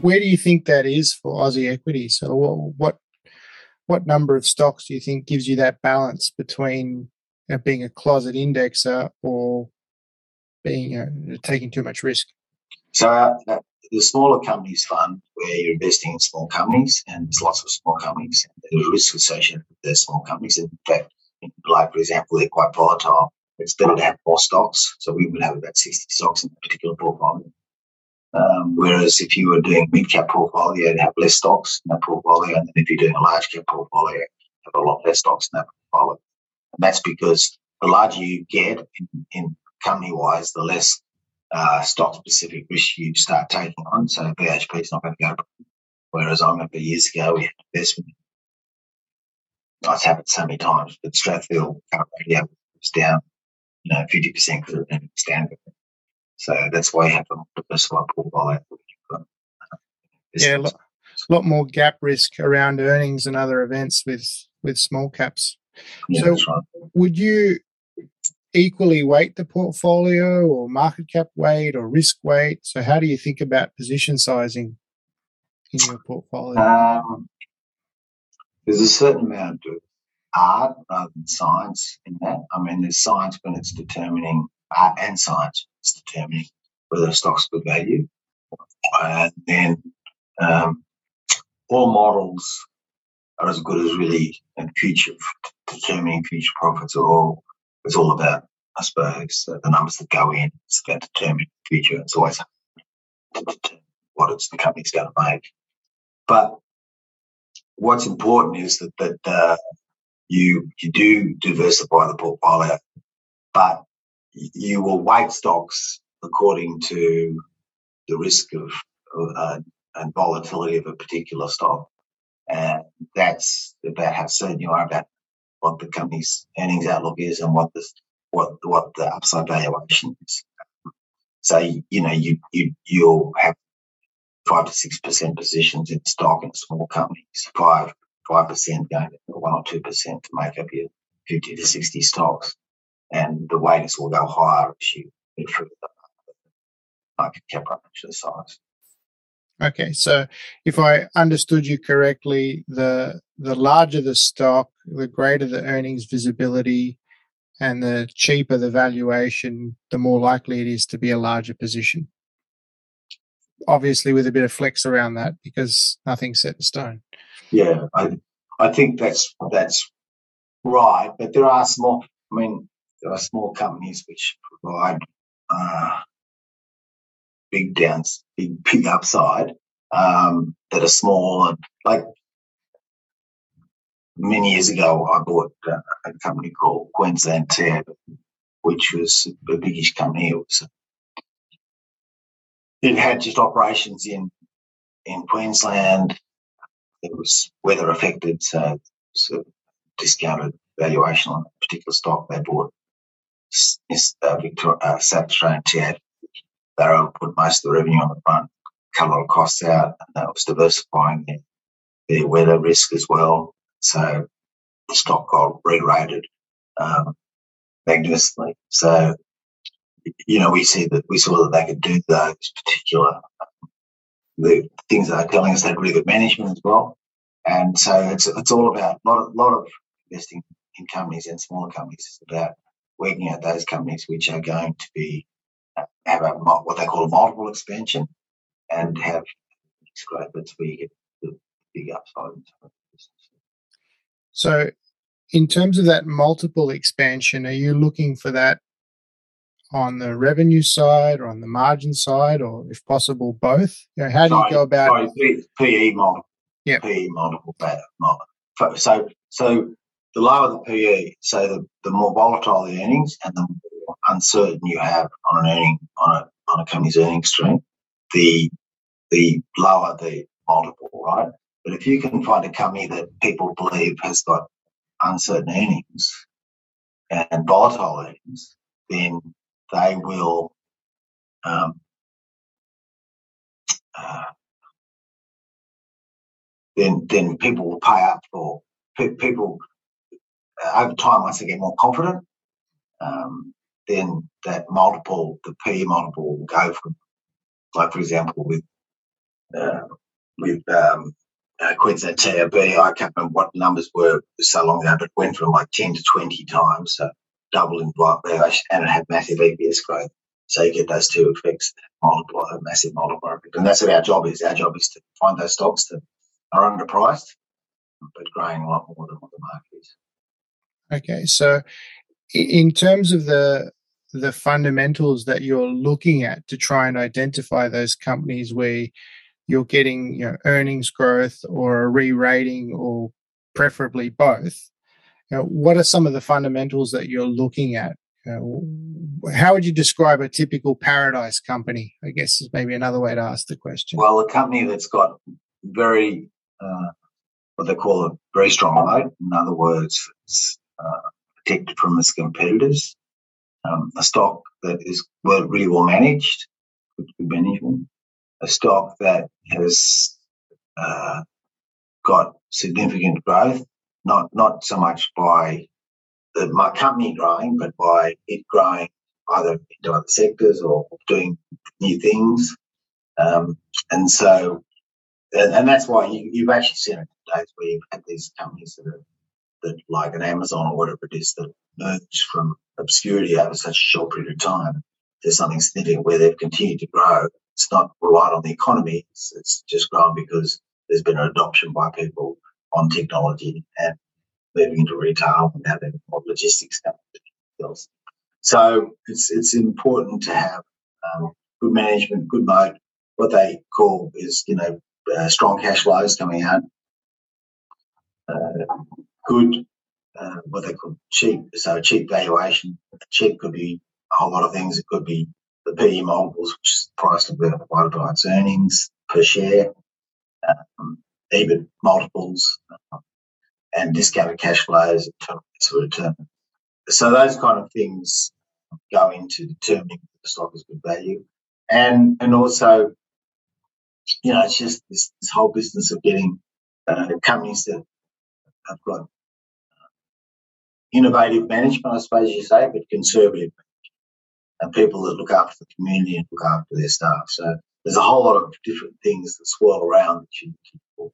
where do you think that is for Aussie equity? So what what number of stocks do you think gives you that balance between you know, being a closet indexer or being know, taking too much risk? So uh, the smaller companies fund where you're investing in small companies and there's lots of small companies and there's risk associated with those small companies. In fact, like for example, they're quite volatile. It's better to have more stocks. So we would have about 60 stocks in a particular portfolio. Um, whereas if you were doing mid cap portfolio, you'd have less stocks in that portfolio. And then if you're doing a large cap portfolio, you have a lot less stocks in that portfolio. And that's because the larger you get in, in company wise, the less uh, stock specific risk you start taking on. So BHP is not going to go. Whereas I remember years ago we had investment. It's happened so many times, but Strathfield Car Radio was down, you know, 50% because of the standard. So that's why you have a diversified portfolio. Yeah, a lot, lot, more gap risk around earnings and other events with with small caps. Yeah, so, right. would you equally weight the portfolio, or market cap weight, or risk weight? So, how do you think about position sizing in your portfolio? Um, there's a certain amount of art rather than science in that. I mean, there's science when it's determining art and science is determining whether a stock's good value. And then um, all models are as good as really in future determining future profits are all it's all about I suppose the numbers that go in. It's about determining the future. It's always what it's the company's going to make. But what's important is that that uh, you you do diversify the portfolio. But you will weight stocks according to the risk of uh, and volatility of a particular stock. And that's about how certain you are about what the company's earnings outlook is and what the what what the upside valuation is. So you know you you you'll have five to six percent positions in stock in small companies, five five percent going to one or two percent to make up your fifty to sixty stocks and the weightings will go higher as you through the market cap the size. Okay, so if I understood you correctly, the the larger the stock, the greater the earnings visibility, and the cheaper the valuation, the more likely it is to be a larger position. Obviously, with a bit of flex around that, because nothing's set in stone. Yeah, I I think that's that's right, but there are small. I mean, there are small companies which provide uh, big downs, big big upside um, that are small and like many years ago, I bought uh, a company called Queensland TAB, which was a biggish company. It was it had just operations in in Queensland. It was weather affected, so, so discounted valuation on a particular stock they bought Victoria, uh, TAB, they were able to put most of the revenue on the front, cut a lot of costs out, and that was diversifying their, weather risk as well. So the stock got re-rated um, magnificently. So you know, we see that we saw that they could do those particular the things that are telling us they had really good management as well. And so it's it's all about a lot of, lot of investing in companies and smaller companies is about working at those companies which are going to be uh, have a what they call a multiple expansion and have growth. That's where you get the big upside. So, in terms of that multiple expansion, are you looking for that on the revenue side or on the margin side, or if possible, both? You know, how do sorry, you go about sorry, PE multiple? Yeah, PE multiple. better. So, so the lower the PE, so the, the more volatile the earnings and the more uncertain you have on an earning on a on a company's earnings stream, the the lower the multiple, right? But if you can find a company that people believe has got uncertain earnings and volatile earnings, then they will um, uh, then then people will pay up for people over time, once they get more confident, um, then that multiple, the P multiple will go from, like for example, with uh, with um, uh, Queensland TAB. I can't remember what numbers were so long ago, but it went from like 10 to 20 times, so double in valuation, and it had massive EPS growth. So you get those two effects, multiplier, massive multiplier. And that's what our job is. Our job is to find those stocks that are underpriced, but growing a lot more than what the market is. Okay, so in terms of the the fundamentals that you're looking at to try and identify those companies where you're getting you know, earnings growth or a re-rating or preferably both, you know, what are some of the fundamentals that you're looking at? You know, how would you describe a typical Paradice company? I guess is maybe another way to ask the question. Well, a company that's got very, uh, what they call a very strong moat. In other words, it's protected from its competitors. Um, a stock that is well, really well managed, good management. A stock that has uh, got significant growth, not not so much by the, my company growing, but by it growing either into other sectors or doing new things. Um, and so, and, and, that's why you, have actually seen it days where you've had these companies that are that like an Amazon or whatever it is that emerged from obscurity over such a short period of time. There's something significant where they've continued to grow. It's not relied on the economy. It's, it's just grown because there's been an adoption by people on technology and moving into retail and having more logistics skills. So it's it's important to have um, good management, good moat. What they call is you know uh, strong cash flows coming out, uh, good uh, what they call cheap, so cheap valuation. Cheap could be a whole lot of things. It could be the PE multiples, which is the price divided by its earnings per share, um, EBIT multiples, uh, and discounted cash flows to return. So those kind of things go into determining the stock is good value, and and also, you know, it's just this, this whole business of getting uh, companies that have got innovative management, I suppose you say, but conservative and people that look after the community and look after their staff. So there's a whole lot of different things that swirl around that you need for.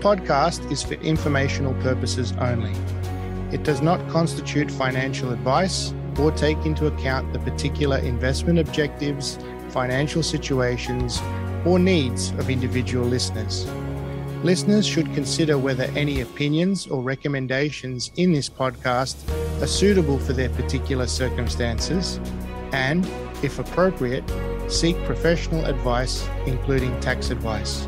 Podcast is for informational purposes only. It does not constitute financial advice or take into account the particular investment objectives, financial situations, or needs of individual listeners. Listeners should consider whether any opinions or recommendations in this podcast are suitable for their particular circumstances and, if appropriate, seek professional advice, including tax advice.